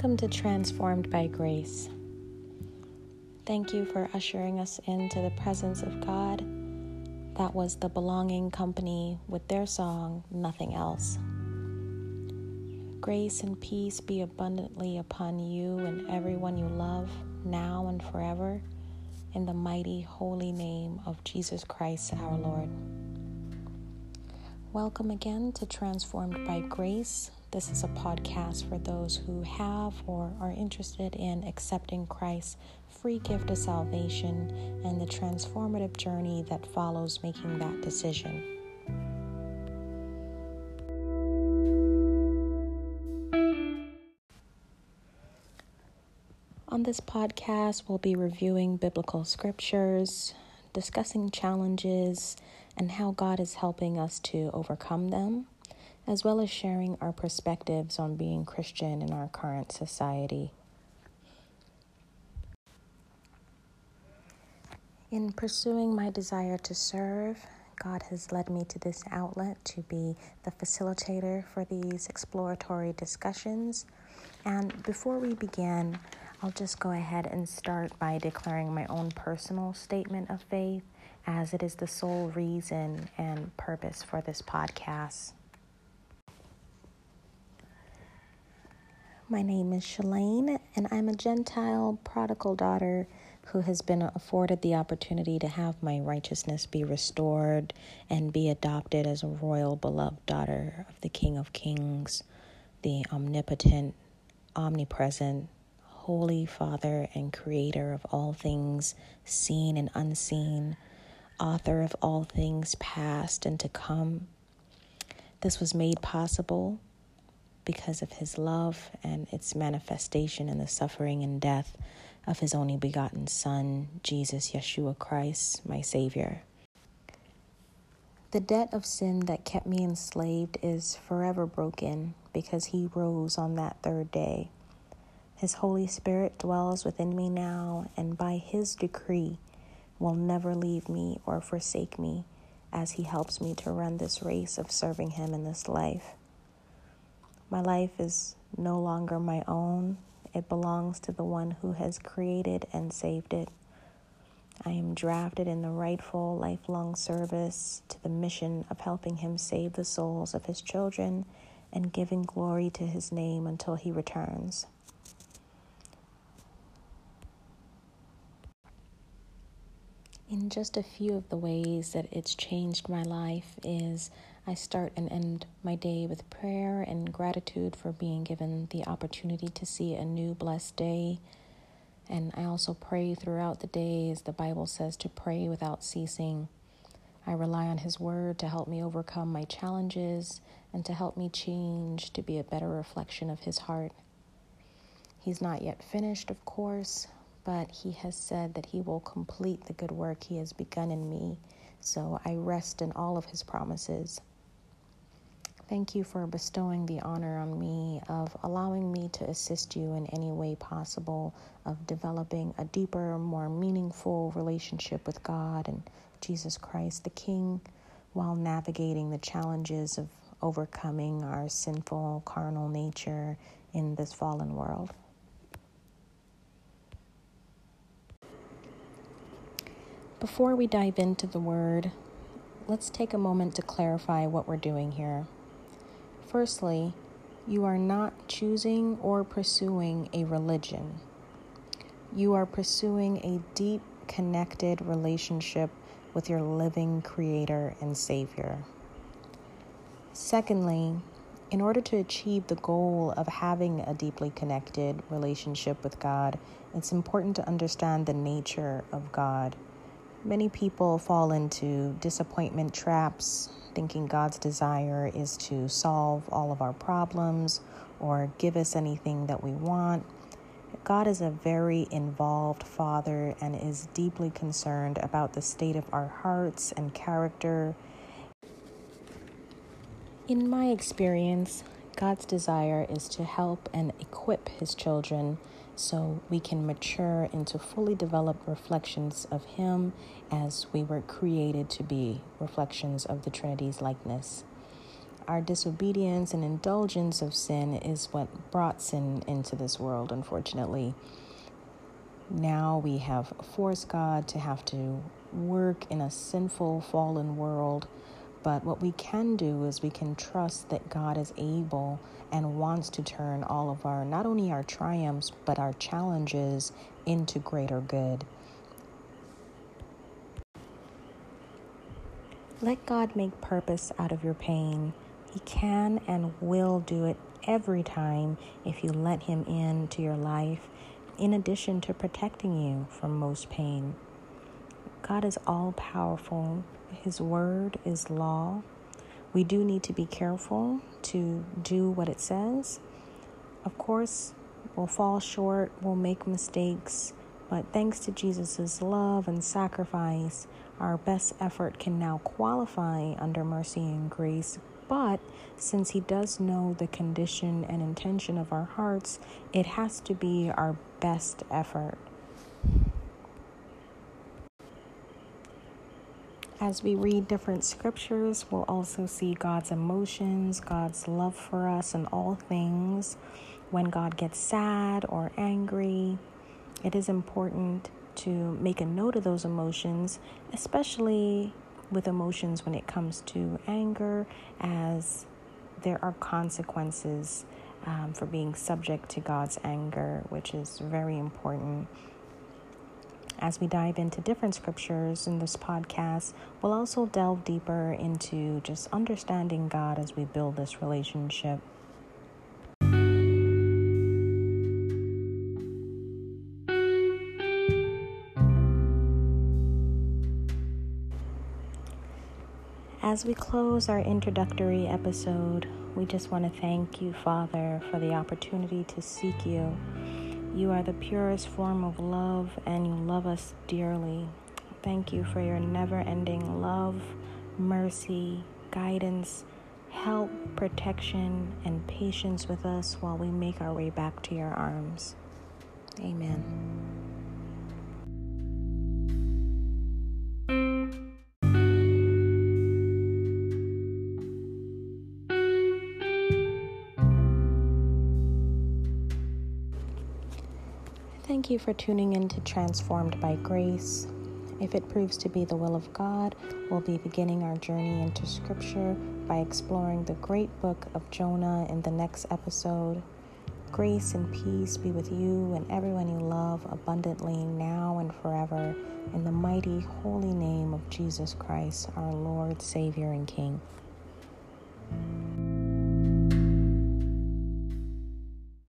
Welcome to Transformed by Grace. Thank you for ushering us into the presence of God. That was the Belonging Company with their song, Nothing Else. Grace and peace be abundantly upon you and everyone you love, now and forever, in the mighty, holy name of Jesus Christ our Lord. Welcome again to Transformed by Grace. This is a podcast for those who have or are interested in accepting Christ's free gift of salvation and the transformative journey that follows making that decision. On this podcast, we'll be reviewing biblical scriptures, discussing challenges, and how God is helping us to overcome them, as well as sharing our perspectives on being Christian in our current society. In pursuing my desire to serve, God has led me to this outlet to be the facilitator for these exploratory discussions. And before we begin, I'll just go ahead and start by declaring my own personal statement of faith, as it is the sole reason and purpose for this podcast. My name is Shalane, and I'm a Gentile prodigal daughter who has been afforded the opportunity to have my righteousness be restored and be adopted as a royal beloved daughter of the King of Kings, the omnipotent, omnipresent, holy Father and creator of all things seen and unseen, author of all things past and to come. This was made possible because of his love and its manifestation in the suffering and death of his only begotten Son, Jesus Yeshua Christ, my Savior. The debt of sin that kept me enslaved is forever broken because he rose on that third day. His Holy Spirit dwells within me now, and by his decree will never leave me or forsake me as he helps me to run this race of serving him in this life. My life is no longer my own, it belongs to the one who has created and saved it. I am drafted in the rightful lifelong service to the mission of helping him save the souls of his children and giving glory to his name until he returns. In just a few of the ways that it's changed my life is I start and end my day with prayer and gratitude for being given the opportunity to see a new blessed day. And I also pray throughout the day, as the Bible says, to pray without ceasing. I rely on His Word to help me overcome my challenges and to help me change to be a better reflection of His heart. He's not yet finished, of course, but He has said that He will complete the good work He has begun in me. So I rest in all of His promises. Thank you for bestowing the honor on me of allowing me to assist you in any way possible of developing a deeper, more meaningful relationship with God and Jesus Christ the King while navigating the challenges of overcoming our sinful, carnal nature in this fallen world. Before we dive into the word, let's take a moment to clarify what we're doing here. Firstly, you are not choosing or pursuing a religion. You are pursuing a deep, connected relationship with your living Creator and Savior. Secondly, in order to achieve the goal of having a deeply connected relationship with God, it's important to understand the nature of God. Many people fall into disappointment traps, thinking God's desire is to solve all of our problems or give us anything that we want. God is a very involved Father and is deeply concerned about the state of our hearts and character. In my experience, God's desire is to help and equip His children so we can mature into fully developed reflections of Him as we were created to be reflections of the Trinity's likeness. our disobedience and indulgence of sin is what brought sin into this world, unfortunately. Now we have forced God to have to work in a sinful, fallen world. But what we can do is we can trust that God is able and wants to turn all of our, not only our triumphs, but our challenges into greater good. Let God make purpose out of your pain. He can and will do it every time if you let Him into your life, in addition to protecting you from most pain. God is all powerful, His word is law. We do need to be careful to do what it says. Of course, we'll fall short, we'll make mistakes, but thanks to Jesus' love and sacrifice, our best effort can now qualify under mercy and grace. But since He does know the condition and intention of our hearts, it has to be our best effort. As we read different scriptures, we'll also see God's emotions, God's love for us, and all things. When God gets sad or angry, it is important to make a note of those emotions, especially with emotions when it comes to anger, as there are consequences um, for being subject to God's anger, which is very important. As we dive into different scriptures in this podcast, we'll also delve deeper into just understanding God as we build this relationship. As we close our introductory episode, we just want to thank you, Father, for the opportunity to seek you. You are the purest form of love, and you love us dearly. Thank you for your never ending love, mercy, guidance, help, protection, and patience with us while we make our way back to your arms. Amen. Thank you for tuning in to Transformed by Grace. If it proves to be the will of God, we'll be beginning our journey into Scripture by exploring the great book of Jonah in the next episode. Grace and peace be with you and everyone you love abundantly now and forever. In the mighty, holy name of Jesus Christ, our Lord, Savior, and King.